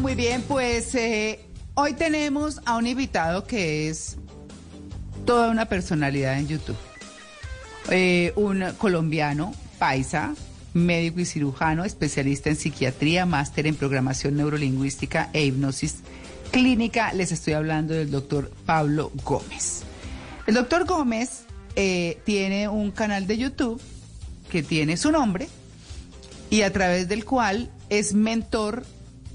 Muy bien, pues eh, hoy tenemos a un invitado que es toda una personalidad en YouTube. Eh, un colombiano, paisa, médico y cirujano, especialista en psiquiatría, máster en programación neurolingüística e hipnosis clínica. Les estoy hablando del doctor Pablo Gómez. El doctor Gómez eh, tiene un canal de YouTube que tiene su nombre y a través del cual es mentor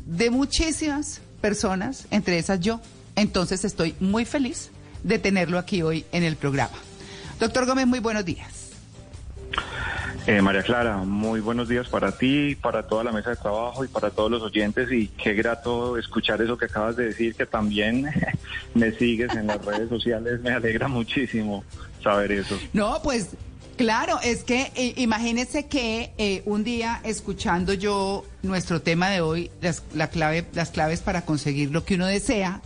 de muchísimas personas, entre esas yo. Entonces estoy muy feliz de tenerlo aquí hoy en el programa. Doctor Gómez, muy buenos días. Eh, María Clara, muy buenos días para ti, para toda la mesa de trabajo y para todos los oyentes y qué grato escuchar eso que acabas de decir, que también me sigues en las redes sociales, me alegra muchísimo saber eso. No, pues claro, es que eh, imagínese que eh, un día escuchando yo nuestro tema de hoy, las, la clave, las claves para conseguir lo que uno desea,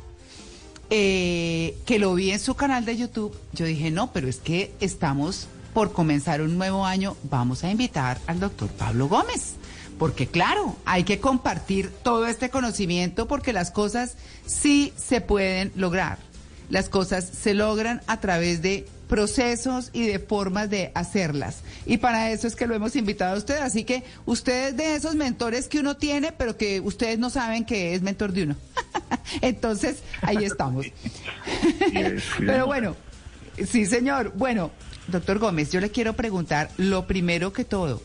que lo vi en su canal de YouTube, yo dije, no, pero es que estamos por comenzar un nuevo año, vamos a invitar al doctor Pablo Gómez. Porque claro, hay que compartir todo este conocimiento porque las cosas sí se pueden lograr. Las cosas se logran a través de procesos y de formas de hacerlas. Y para eso es que lo hemos invitado a usted. Así que usted es de esos mentores que uno tiene, pero que ustedes no saben que es mentor de uno. Entonces, ahí estamos. pero bueno, sí, señor. Bueno, Doctor Gómez, yo le quiero preguntar lo primero que todo,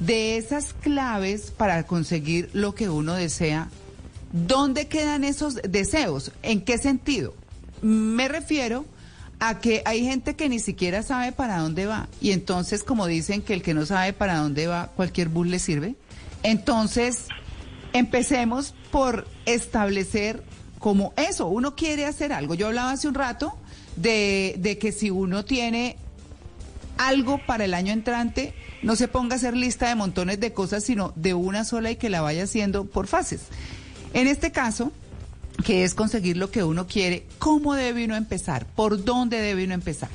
de esas claves para conseguir lo que uno desea, ¿dónde quedan esos deseos? ¿En qué sentido? Me refiero a que hay gente que ni siquiera sabe para dónde va y entonces como dicen que el que no sabe para dónde va, cualquier bus le sirve. Entonces, empecemos por establecer como eso, uno quiere hacer algo. Yo hablaba hace un rato de, de que si uno tiene algo para el año entrante, no se ponga a hacer lista de montones de cosas, sino de una sola y que la vaya haciendo por fases. En este caso, que es conseguir lo que uno quiere, ¿cómo debe uno empezar? ¿Por dónde debe uno empezar?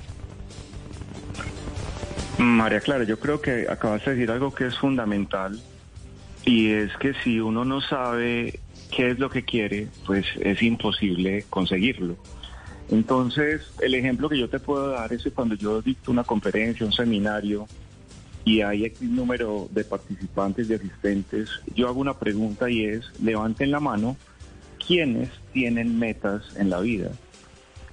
María Clara, yo creo que acabas de decir algo que es fundamental y es que si uno no sabe qué es lo que quiere, pues es imposible conseguirlo. Entonces, el ejemplo que yo te puedo dar es cuando yo dicto una conferencia, un seminario, y hay X número de participantes y asistentes, yo hago una pregunta y es, levanten la mano, ¿quiénes tienen metas en la vida?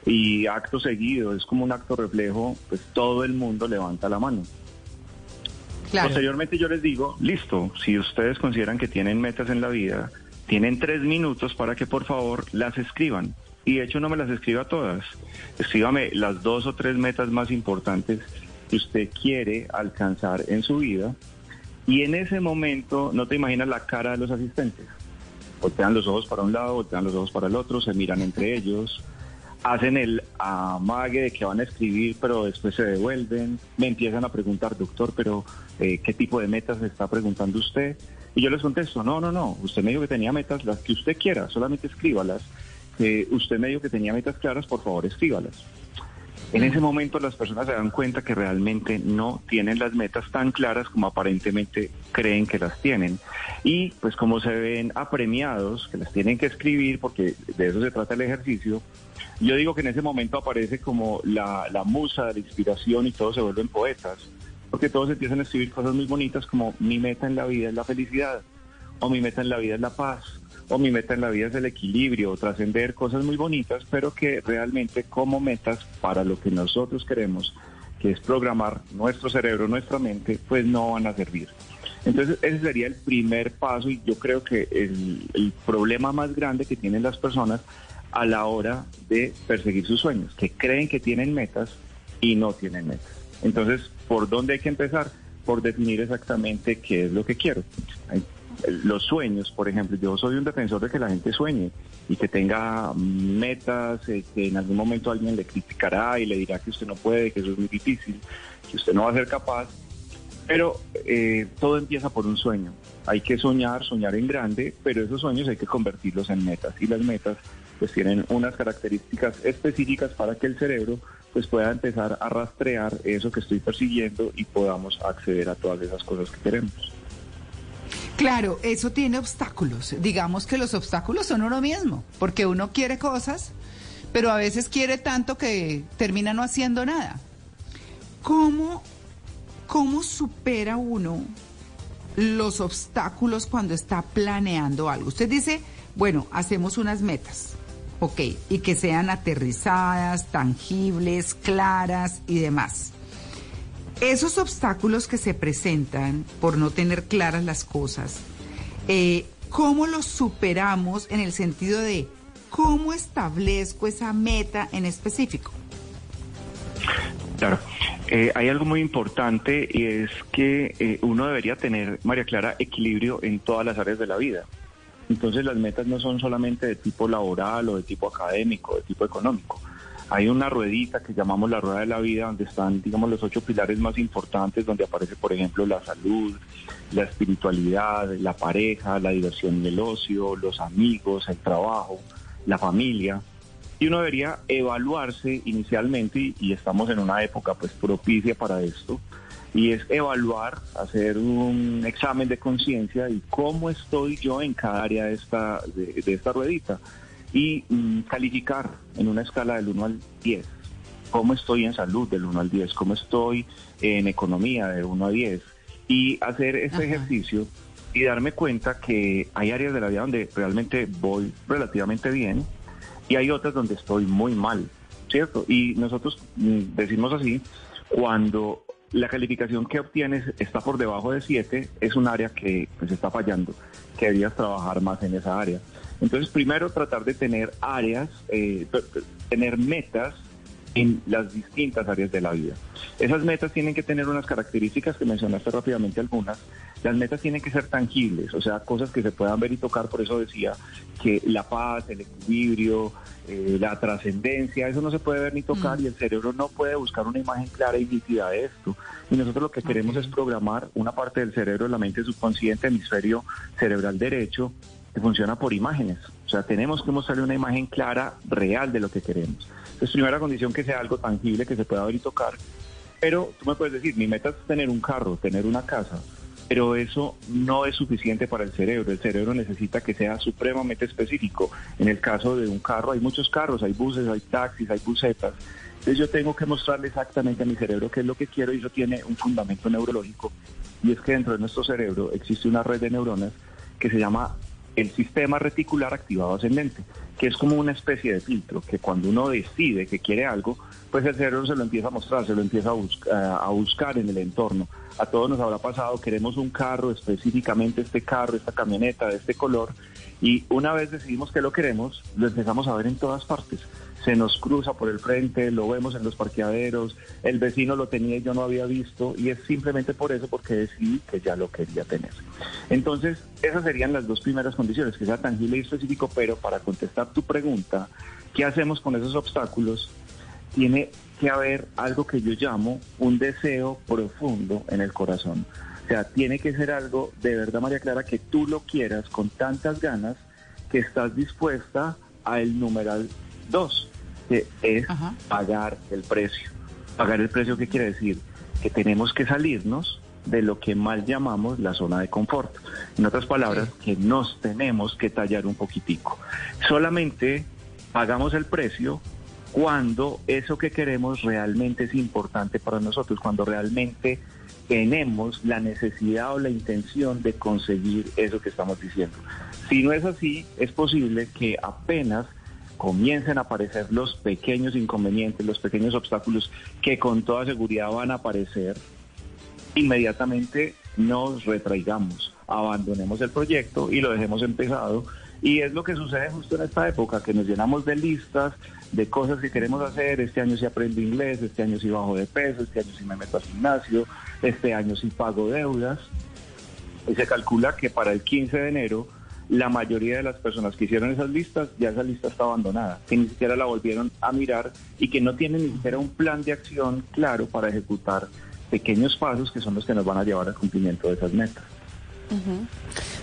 Y acto seguido, es como un acto reflejo, pues todo el mundo levanta la mano. Posteriormente yo les digo, listo, si ustedes consideran que tienen metas en la vida, tienen tres minutos para que por favor las escriban y de hecho no me las escriba todas. Escríbame las dos o tres metas más importantes que usted quiere alcanzar en su vida. Y en ese momento no te imaginas la cara de los asistentes. Voltean los ojos para un lado, voltean los ojos para el otro, se miran entre ellos, hacen el amague de que van a escribir, pero después se devuelven, me empiezan a preguntar, doctor, pero eh, ¿qué tipo de metas está preguntando usted? Y yo les contesto, no, no, no, usted me dijo que tenía metas, las que usted quiera, solamente escríbalas usted me dijo que tenía metas claras, por favor escríbalas. En ese momento las personas se dan cuenta que realmente no tienen las metas tan claras como aparentemente creen que las tienen. Y pues como se ven apremiados, que las tienen que escribir, porque de eso se trata el ejercicio, yo digo que en ese momento aparece como la, la musa, la inspiración y todos se vuelven poetas, porque todos empiezan a escribir cosas muy bonitas como mi meta en la vida es la felicidad, o mi meta en la vida es la paz, o mi meta en la vida es el equilibrio, trascender cosas muy bonitas, pero que realmente como metas para lo que nosotros queremos, que es programar nuestro cerebro, nuestra mente, pues no van a servir. Entonces ese sería el primer paso y yo creo que el, el problema más grande que tienen las personas a la hora de perseguir sus sueños, que creen que tienen metas y no tienen metas. Entonces, ¿por dónde hay que empezar? Por definir exactamente qué es lo que quiero los sueños, por ejemplo, yo soy un defensor de que la gente sueñe y que tenga metas, eh, que en algún momento alguien le criticará y le dirá que usted no puede, que eso es muy difícil, que usted no va a ser capaz, pero eh, todo empieza por un sueño. Hay que soñar, soñar en grande, pero esos sueños hay que convertirlos en metas y las metas pues tienen unas características específicas para que el cerebro pues pueda empezar a rastrear eso que estoy persiguiendo y podamos acceder a todas esas cosas que queremos. Claro, eso tiene obstáculos. Digamos que los obstáculos son uno mismo, porque uno quiere cosas, pero a veces quiere tanto que termina no haciendo nada. ¿Cómo, cómo supera uno los obstáculos cuando está planeando algo? Usted dice, bueno, hacemos unas metas, ok, y que sean aterrizadas, tangibles, claras y demás. Esos obstáculos que se presentan por no tener claras las cosas, eh, ¿cómo los superamos en el sentido de cómo establezco esa meta en específico? Claro, eh, hay algo muy importante y es que eh, uno debería tener, María Clara, equilibrio en todas las áreas de la vida. Entonces las metas no son solamente de tipo laboral o de tipo académico, de tipo económico hay una ruedita que llamamos la rueda de la vida, donde están, digamos, los ocho pilares más importantes, donde aparece, por ejemplo, la salud, la espiritualidad, la pareja, la diversión y el ocio, los amigos, el trabajo, la familia. Y uno debería evaluarse inicialmente, y, estamos en una época pues propicia para esto, y es evaluar, hacer un examen de conciencia y cómo estoy yo en cada área de esta, de esta ruedita y mm, calificar en una escala del 1 al 10 cómo estoy en salud del 1 al 10, cómo estoy en economía del 1 a 10 y hacer ese ejercicio y darme cuenta que hay áreas de la vida donde realmente voy relativamente bien y hay otras donde estoy muy mal, ¿cierto? Y nosotros mm, decimos así, cuando la calificación que obtienes está por debajo de 7, es un área que pues está fallando, que deberías trabajar más en esa área. Entonces, primero tratar de tener áreas, eh, tener metas en las distintas áreas de la vida. Esas metas tienen que tener unas características que mencionaste rápidamente algunas. Las metas tienen que ser tangibles, o sea, cosas que se puedan ver y tocar. Por eso decía que la paz, el equilibrio, eh, la trascendencia, eso no se puede ver ni tocar mm. y el cerebro no puede buscar una imagen clara y nítida de esto. Y nosotros lo que queremos es programar una parte del cerebro, la mente subconsciente, hemisferio cerebral derecho, que funciona por imágenes. O sea, tenemos que mostrarle una imagen clara, real de lo que queremos. Entonces, primera condición que sea algo tangible, que se pueda ver y tocar. Pero tú me puedes decir, mi meta es tener un carro, tener una casa, pero eso no es suficiente para el cerebro. El cerebro necesita que sea supremamente específico. En el caso de un carro hay muchos carros, hay buses, hay taxis, hay busetas. Entonces yo tengo que mostrarle exactamente a mi cerebro qué es lo que quiero y eso tiene un fundamento neurológico. Y es que dentro de nuestro cerebro existe una red de neuronas que se llama el sistema reticular activado ascendente, que es como una especie de filtro, que cuando uno decide que quiere algo, pues el cerebro se lo empieza a mostrar, se lo empieza a, a buscar en el entorno. A todos nos habrá pasado, queremos un carro, específicamente este carro, esta camioneta de este color, y una vez decidimos que lo queremos, lo empezamos a ver en todas partes se nos cruza por el frente, lo vemos en los parqueaderos, el vecino lo tenía y yo no había visto, y es simplemente por eso, porque decidí que ya lo quería tener. Entonces, esas serían las dos primeras condiciones, que sea tangible y específico, pero para contestar tu pregunta, ¿qué hacemos con esos obstáculos? Tiene que haber algo que yo llamo un deseo profundo en el corazón. O sea, tiene que ser algo de verdad, María Clara, que tú lo quieras con tantas ganas que estás dispuesta a el numeral dos que es pagar el precio. Pagar el precio, ¿qué quiere decir? Que tenemos que salirnos de lo que mal llamamos la zona de confort. En otras palabras, que nos tenemos que tallar un poquitico. Solamente pagamos el precio cuando eso que queremos realmente es importante para nosotros, cuando realmente tenemos la necesidad o la intención de conseguir eso que estamos diciendo. Si no es así, es posible que apenas comiencen a aparecer los pequeños inconvenientes, los pequeños obstáculos que con toda seguridad van a aparecer, inmediatamente nos retraigamos, abandonemos el proyecto y lo dejemos empezado. Y es lo que sucede justo en esta época, que nos llenamos de listas, de cosas que queremos hacer. Este año sí aprendo inglés, este año sí bajo de peso, este año sí me meto al gimnasio, este año sí pago deudas. Y se calcula que para el 15 de enero la mayoría de las personas que hicieron esas listas, ya esa lista está abandonada, que ni siquiera la volvieron a mirar y que no tienen ni siquiera un plan de acción claro para ejecutar pequeños pasos que son los que nos van a llevar al cumplimiento de esas metas.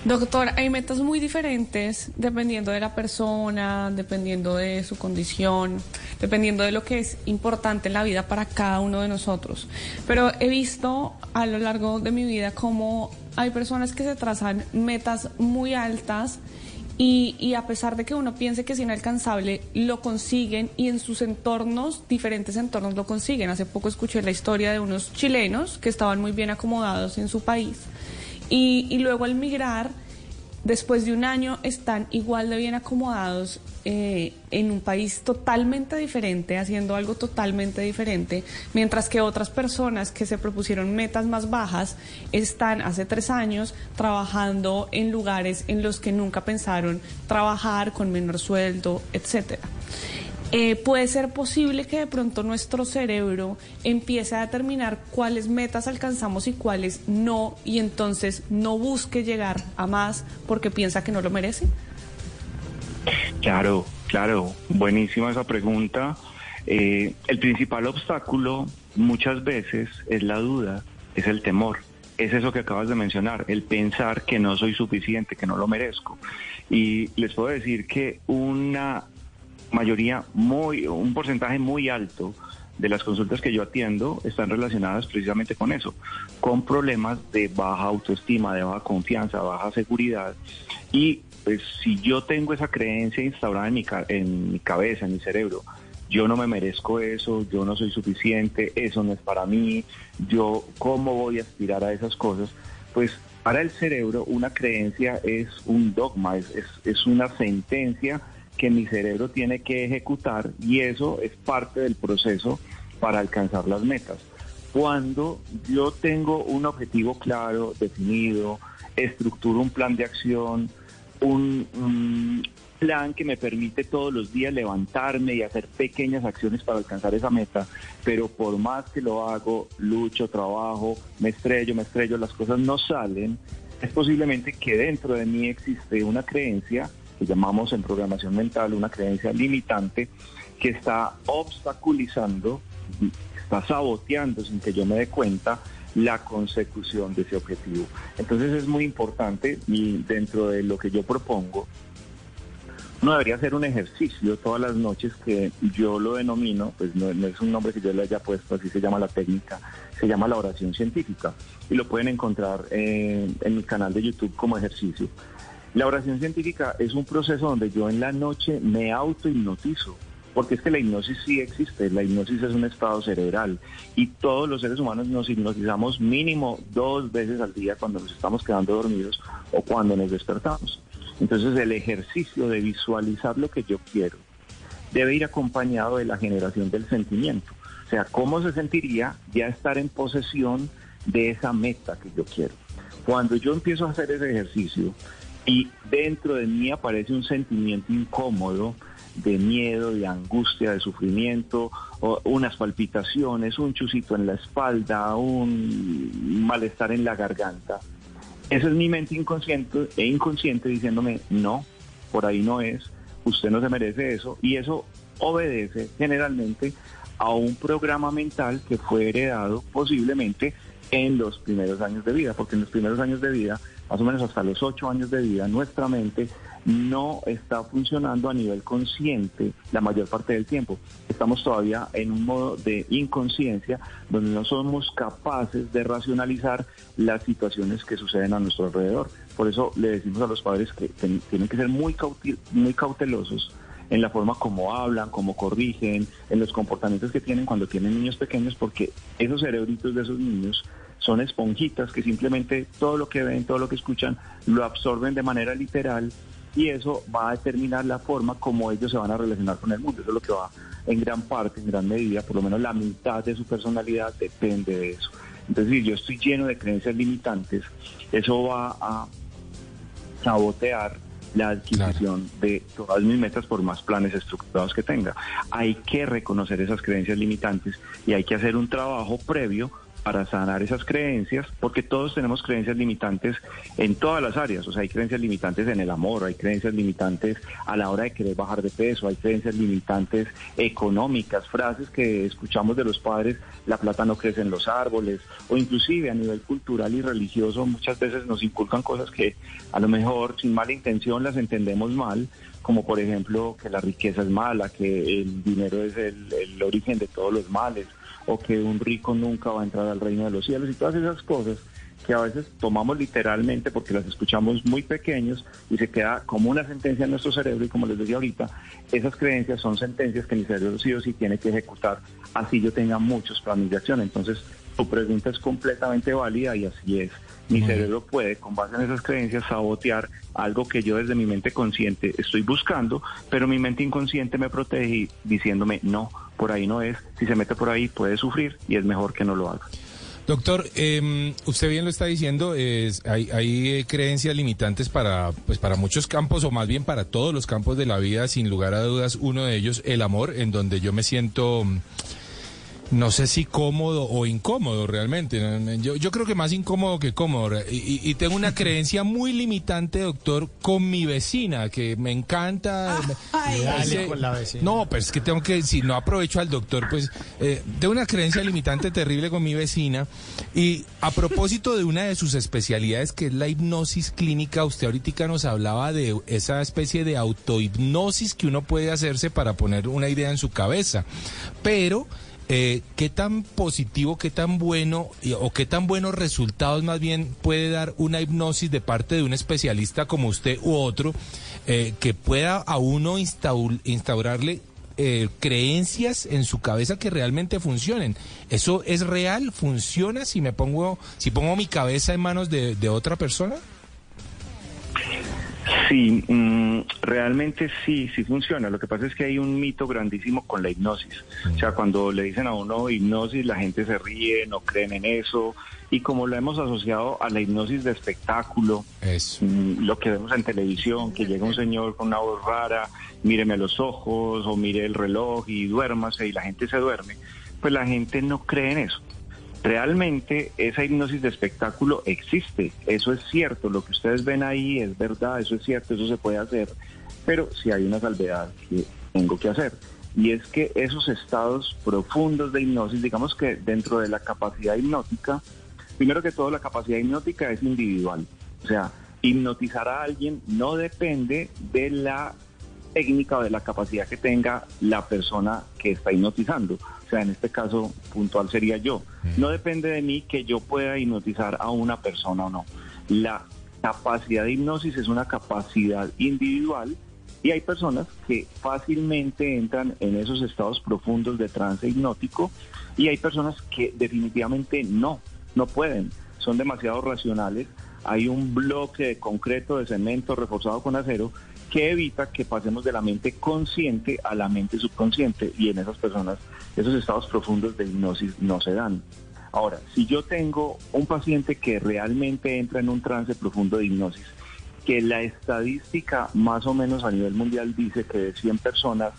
Doctor, hay metas muy diferentes dependiendo de la persona, dependiendo de su condición, dependiendo de lo que es importante en la vida para cada uno de nosotros. Pero he visto a lo largo de mi vida cómo hay personas que se trazan metas muy altas y, a pesar de que uno piense que es inalcanzable, lo consiguen y en sus entornos, diferentes entornos lo consiguen. Hace poco escuché la historia de unos chilenos que estaban muy bien acomodados en su país y, y luego al migrar después de un año están igual de bien acomodados eh, en un país totalmente diferente, haciendo algo totalmente diferente, mientras que otras personas que se propusieron metas más bajas están hace tres años trabajando en lugares en los que nunca pensaron trabajar con menor sueldo, etcétera. Eh, puede ser posible que de pronto nuestro cerebro empiece a determinar cuáles metas alcanzamos y cuáles no, y entonces no busque llegar a más porque piensa que no lo merece. Claro, claro, buenísima esa pregunta. Eh, el principal obstáculo muchas veces es la duda, es el temor. Es eso que acabas de mencionar, el pensar que no soy suficiente, que no lo merezco. Y les puedo decir que una mayoría muy, un porcentaje muy alto de las consultas que yo atiendo están relacionadas precisamente con eso, con problemas de baja autoestima, de baja confianza, baja seguridad. Y pues si yo tengo esa creencia instaurada en mi, en mi cabeza, en mi cerebro, yo no me merezco eso, yo no soy suficiente, eso no es para mí, yo cómo voy a aspirar a esas cosas, pues para el cerebro una creencia es un dogma, es, es una sentencia que mi cerebro tiene que ejecutar y eso es parte del proceso para alcanzar las metas. Cuando yo tengo un objetivo claro, definido, estructuro un plan de acción, un, plan que me permite todos los días levantarme y hacer pequeñas acciones para alcanzar esa meta, pero por más que lo hago, lucho, trabajo, me estrello, me estrello, las cosas no salen, es posiblemente que dentro de mí existe una creencia llamamos en programación mental una creencia limitante que está obstaculizando, está saboteando sin que yo me dé cuenta la consecución de ese objetivo. Entonces es muy importante y dentro de lo que yo propongo, uno debería hacer un ejercicio todas las noches que yo lo denomino, pues no, es un nombre que yo le haya puesto, así se llama la técnica, se llama la oración científica y lo pueden encontrar en mi canal de YouTube como ejercicio. La oración científica es un proceso donde yo en la noche me auto-hipnotizo, porque es que la hipnosis sí existe, la hipnosis es un estado cerebral y todos los seres humanos nos hipnotizamos mínimo dos veces al día cuando nos estamos quedando dormidos o cuando nos despertamos. Entonces el ejercicio de visualizar lo que yo quiero debe ir acompañado de la generación del sentimiento. O sea, ¿cómo se sentiría ya estar en posesión de esa meta que yo quiero? Cuando yo empiezo a hacer ese ejercicio, y dentro de mí aparece un sentimiento incómodo de miedo, de angustia, de sufrimiento, unas palpitaciones, un chusito en la espalda, un malestar en la garganta. Esa es mi mente inconsciente e inconsciente diciéndome, no, por ahí no es, usted no se merece eso, y eso obedece generalmente a un programa mental que fue heredado posiblemente en los primeros años de vida, porque en los primeros años de vida más o menos hasta los ocho años de vida, nuestra mente no está funcionando a nivel consciente la mayor parte del tiempo. Estamos todavía en un modo de inconsciencia donde no somos capaces de racionalizar las situaciones que suceden a nuestro alrededor. Por eso le decimos a los padres que tienen que ser muy, muy cautelosos en la forma como hablan, como corrigen, en los comportamientos que tienen cuando tienen niños pequeños, porque esos cerebritos de esos niños son esponjitas que simplemente todo lo que ven, todo lo que escuchan, lo absorben de manera literal y eso va a determinar la forma como ellos se van a relacionar con el mundo. Eso es lo que va en gran parte, en gran medida, por lo menos la mitad de su personalidad depende de eso. Entonces, si yo estoy lleno de creencias limitantes, eso va a sabotear la adquisición de todas mis metas por más planes estructurados que tenga. Hay que reconocer esas creencias limitantes y hay que hacer un trabajo previo para sanar esas creencias, porque todos tenemos creencias limitantes en todas las áreas, o sea, hay creencias limitantes en el amor, hay creencias limitantes a la hora de querer bajar de peso, hay creencias limitantes económicas, frases que escuchamos de los padres, la plata no crece en los árboles, o inclusive a nivel cultural y religioso muchas veces nos inculcan cosas que a lo mejor sin mala intención las entendemos mal, como por ejemplo que la riqueza es mala, que el dinero es el, el origen de todos los males, o que un rico nunca va a entrar al reino de los cielos y todas esas cosas que a veces tomamos literalmente porque las escuchamos muy pequeños y se queda como una sentencia en nuestro cerebro y como les decía ahorita, esas creencias son sentencias que mi cerebro sí o sí tiene que ejecutar, así yo tenga muchos planes de acción. Entonces, tu pregunta es completamente válida y así es. Mi cerebro puede, con base en esas creencias, sabotear algo que yo desde mi mente consciente estoy buscando, pero mi mente inconsciente me protege diciéndome, no, por ahí no es, si se mete por ahí puede sufrir y es mejor que no lo haga. Doctor, eh, usted bien lo está diciendo, es, hay, hay eh, creencias limitantes para, pues para muchos campos, o más bien para todos los campos de la vida, sin lugar a dudas, uno de ellos, el amor, en donde yo me siento no sé si cómodo o incómodo realmente. Yo, yo creo que más incómodo que cómodo. Y, tengo una creencia muy limitante, doctor, con mi vecina, que me encanta. con la vecina. No, pero es que tengo que, si no aprovecho al doctor, pues eh, tengo una creencia limitante terrible con mi vecina. Y a propósito de una de sus especialidades, que es la hipnosis clínica, usted ahorita nos hablaba de esa especie de autohipnosis que uno puede hacerse para poner una idea en su cabeza. Pero eh, ¿qué tan positivo, qué tan bueno o qué tan buenos resultados más bien puede dar una hipnosis de parte de un especialista como usted u otro eh, que pueda a uno instaurarle eh, creencias en su cabeza que realmente funcionen? ¿Eso es real? ¿Funciona si me pongo, si pongo mi cabeza en manos de, de otra persona? Sí, mm, realmente sí, sí funciona. Lo que pasa es que hay un mito grandísimo con la hipnosis. O sea, cuando le dicen a uno hipnosis, la gente se ríe, no creen en eso. Y como lo hemos asociado a la hipnosis de espectáculo, mm, lo que vemos en televisión, que llega un señor con una voz rara, míreme a los ojos o mire el reloj y duérmase y la gente se duerme, pues la gente no cree en eso. Realmente esa hipnosis de espectáculo existe, eso es cierto, lo que ustedes ven ahí es verdad, eso es cierto, eso se puede hacer, pero si hay una salvedad que tengo que hacer. Y es que esos estados profundos de hipnosis, digamos que dentro de la capacidad hipnótica, primero que todo la capacidad hipnótica es individual. O sea, hipnotizar a alguien no depende de la técnica o de la capacidad que tenga la persona que está hipnotizando en este caso puntual sería yo. No depende de mí que yo pueda hipnotizar a una persona o no. La capacidad de hipnosis es una capacidad individual y hay personas que fácilmente entran en esos estados profundos de trance hipnótico y hay personas que definitivamente no, no pueden, son demasiado racionales. Hay un bloque de concreto, de cemento reforzado con acero que evita que pasemos de la mente consciente a la mente subconsciente y en esas personas esos estados profundos de hipnosis no se dan. Ahora, si yo tengo un paciente que realmente entra en un trance profundo de hipnosis, que la estadística más o menos a nivel mundial dice que de 100 personas,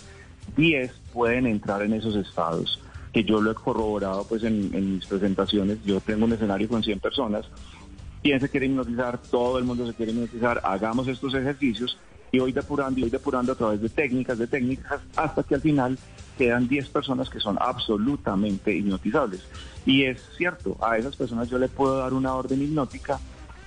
10 pueden entrar en esos estados, que yo lo he corroborado pues en, en mis presentaciones, yo tengo un escenario con 100 personas, ¿quién se quiere hipnotizar? Todo el mundo se quiere hipnotizar, hagamos estos ejercicios y voy depurando y voy depurando a través de técnicas, de técnicas, hasta que al final quedan 10 personas que son absolutamente hipnotizables. Y es cierto, a esas personas yo le puedo dar una orden hipnótica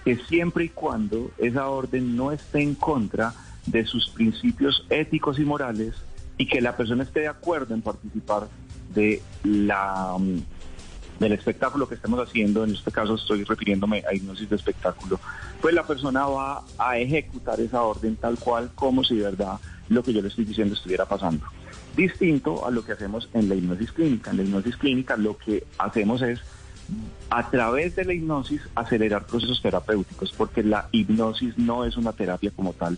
que siempre y cuando esa orden no esté en contra de sus principios éticos y morales y que la persona esté de acuerdo en participar de la del espectáculo que estamos haciendo, en este caso estoy refiriéndome a hipnosis de espectáculo, pues la persona va a ejecutar esa orden tal cual como si de verdad lo que yo le estoy diciendo estuviera pasando. Distinto a lo que hacemos en la hipnosis clínica. En la hipnosis clínica lo que hacemos es a través de la hipnosis acelerar procesos terapéuticos, porque la hipnosis no es una terapia como tal.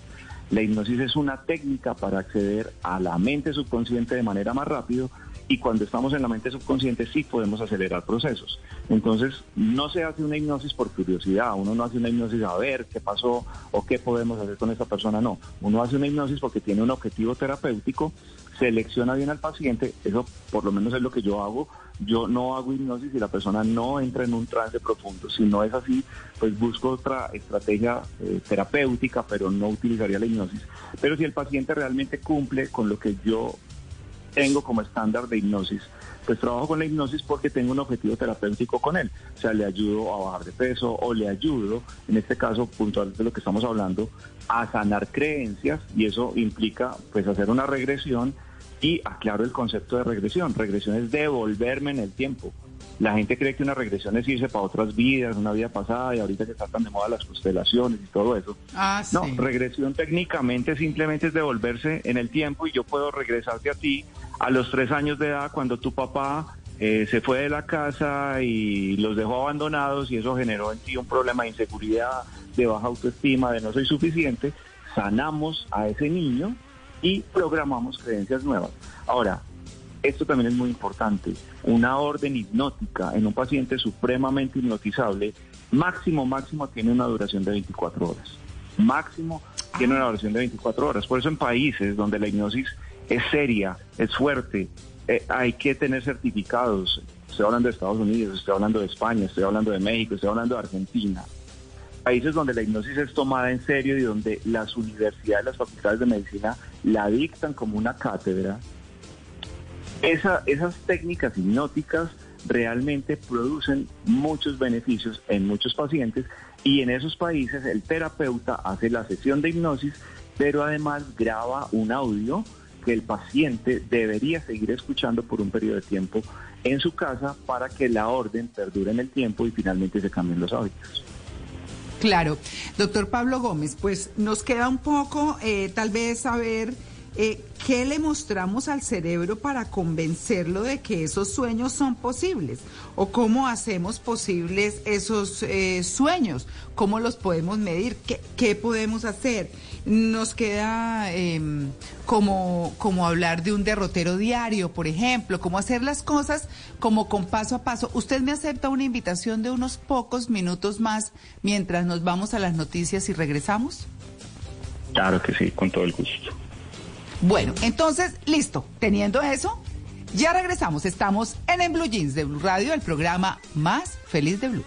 La hipnosis es una técnica para acceder a la mente subconsciente de manera más rápido y cuando estamos en la mente subconsciente sí podemos acelerar procesos. Entonces, no se hace una hipnosis por curiosidad, uno no hace una hipnosis a ver qué pasó o qué podemos hacer con esta persona, no. Uno hace una hipnosis porque tiene un objetivo terapéutico, selecciona bien al paciente, eso por lo menos es lo que yo hago. Yo no hago hipnosis si la persona no entra en un trance profundo. Si no es así, pues busco otra estrategia eh, terapéutica, pero no utilizaría la hipnosis. Pero si el paciente realmente cumple con lo que yo tengo como estándar de hipnosis, pues trabajo con la hipnosis porque tengo un objetivo terapéutico con él. O sea, le ayudo a bajar de peso o le ayudo, en este caso puntual de lo que estamos hablando, a sanar creencias y eso implica pues hacer una regresión y aclaro el concepto de regresión. Regresión es devolverme en el tiempo. La gente cree que una regresión es irse para otras vidas, una vida pasada, y ahorita que están tan de moda las constelaciones y todo eso. Ah, No, regresión técnicamente simplemente es devolverse en el tiempo y yo puedo regresarte a ti a los tres años de edad cuando tu papá eh, se fue de la casa y los dejó abandonados y eso generó en ti un problema de inseguridad, de baja autoestima, de no soy suficiente. Sanamos a ese niño y programamos creencias nuevas. Ahora, esto también es muy importante. Una orden hipnótica en un paciente supremamente hipnotizable, máximo, máximo tiene una duración de 24 horas. Máximo tiene una duración de 24 horas. Por eso en países donde la hipnosis es seria, es fuerte, eh, hay que tener certificados. Estoy hablando de Estados Unidos, estoy hablando de España, estoy hablando de México, estoy hablando de Argentina. Países donde la hipnosis es tomada en serio y donde las universidades, las facultades de medicina la dictan como una cátedra, esa- esas técnicas hipnóticas realmente producen muchos beneficios en muchos pacientes y en esos países el terapeuta hace la sesión de hipnosis, pero además graba un audio que el paciente debería seguir escuchando por un periodo de tiempo en su casa para que la orden perdure en el tiempo y finalmente se cambien los hábitos. Claro. Doctor Pablo Gómez, pues nos queda un poco eh, tal vez saber eh, qué le mostramos al cerebro para convencerlo de que esos sueños son posibles o cómo hacemos posibles esos eh, sueños, cómo los podemos medir, qué, qué podemos hacer. Nos queda em, como, como hablar de un derrotero diario, por ejemplo, cómo hacer las cosas como con paso a paso. ¿Usted me acepta una invitación de unos pocos minutos más mientras nos vamos a las noticias y regresamos? Claro que sí, con todo el gusto. Bueno, entonces, listo. Teniendo eso, ya regresamos. Estamos en En Blue Jeans de Blue Radio, el programa más feliz de Blue.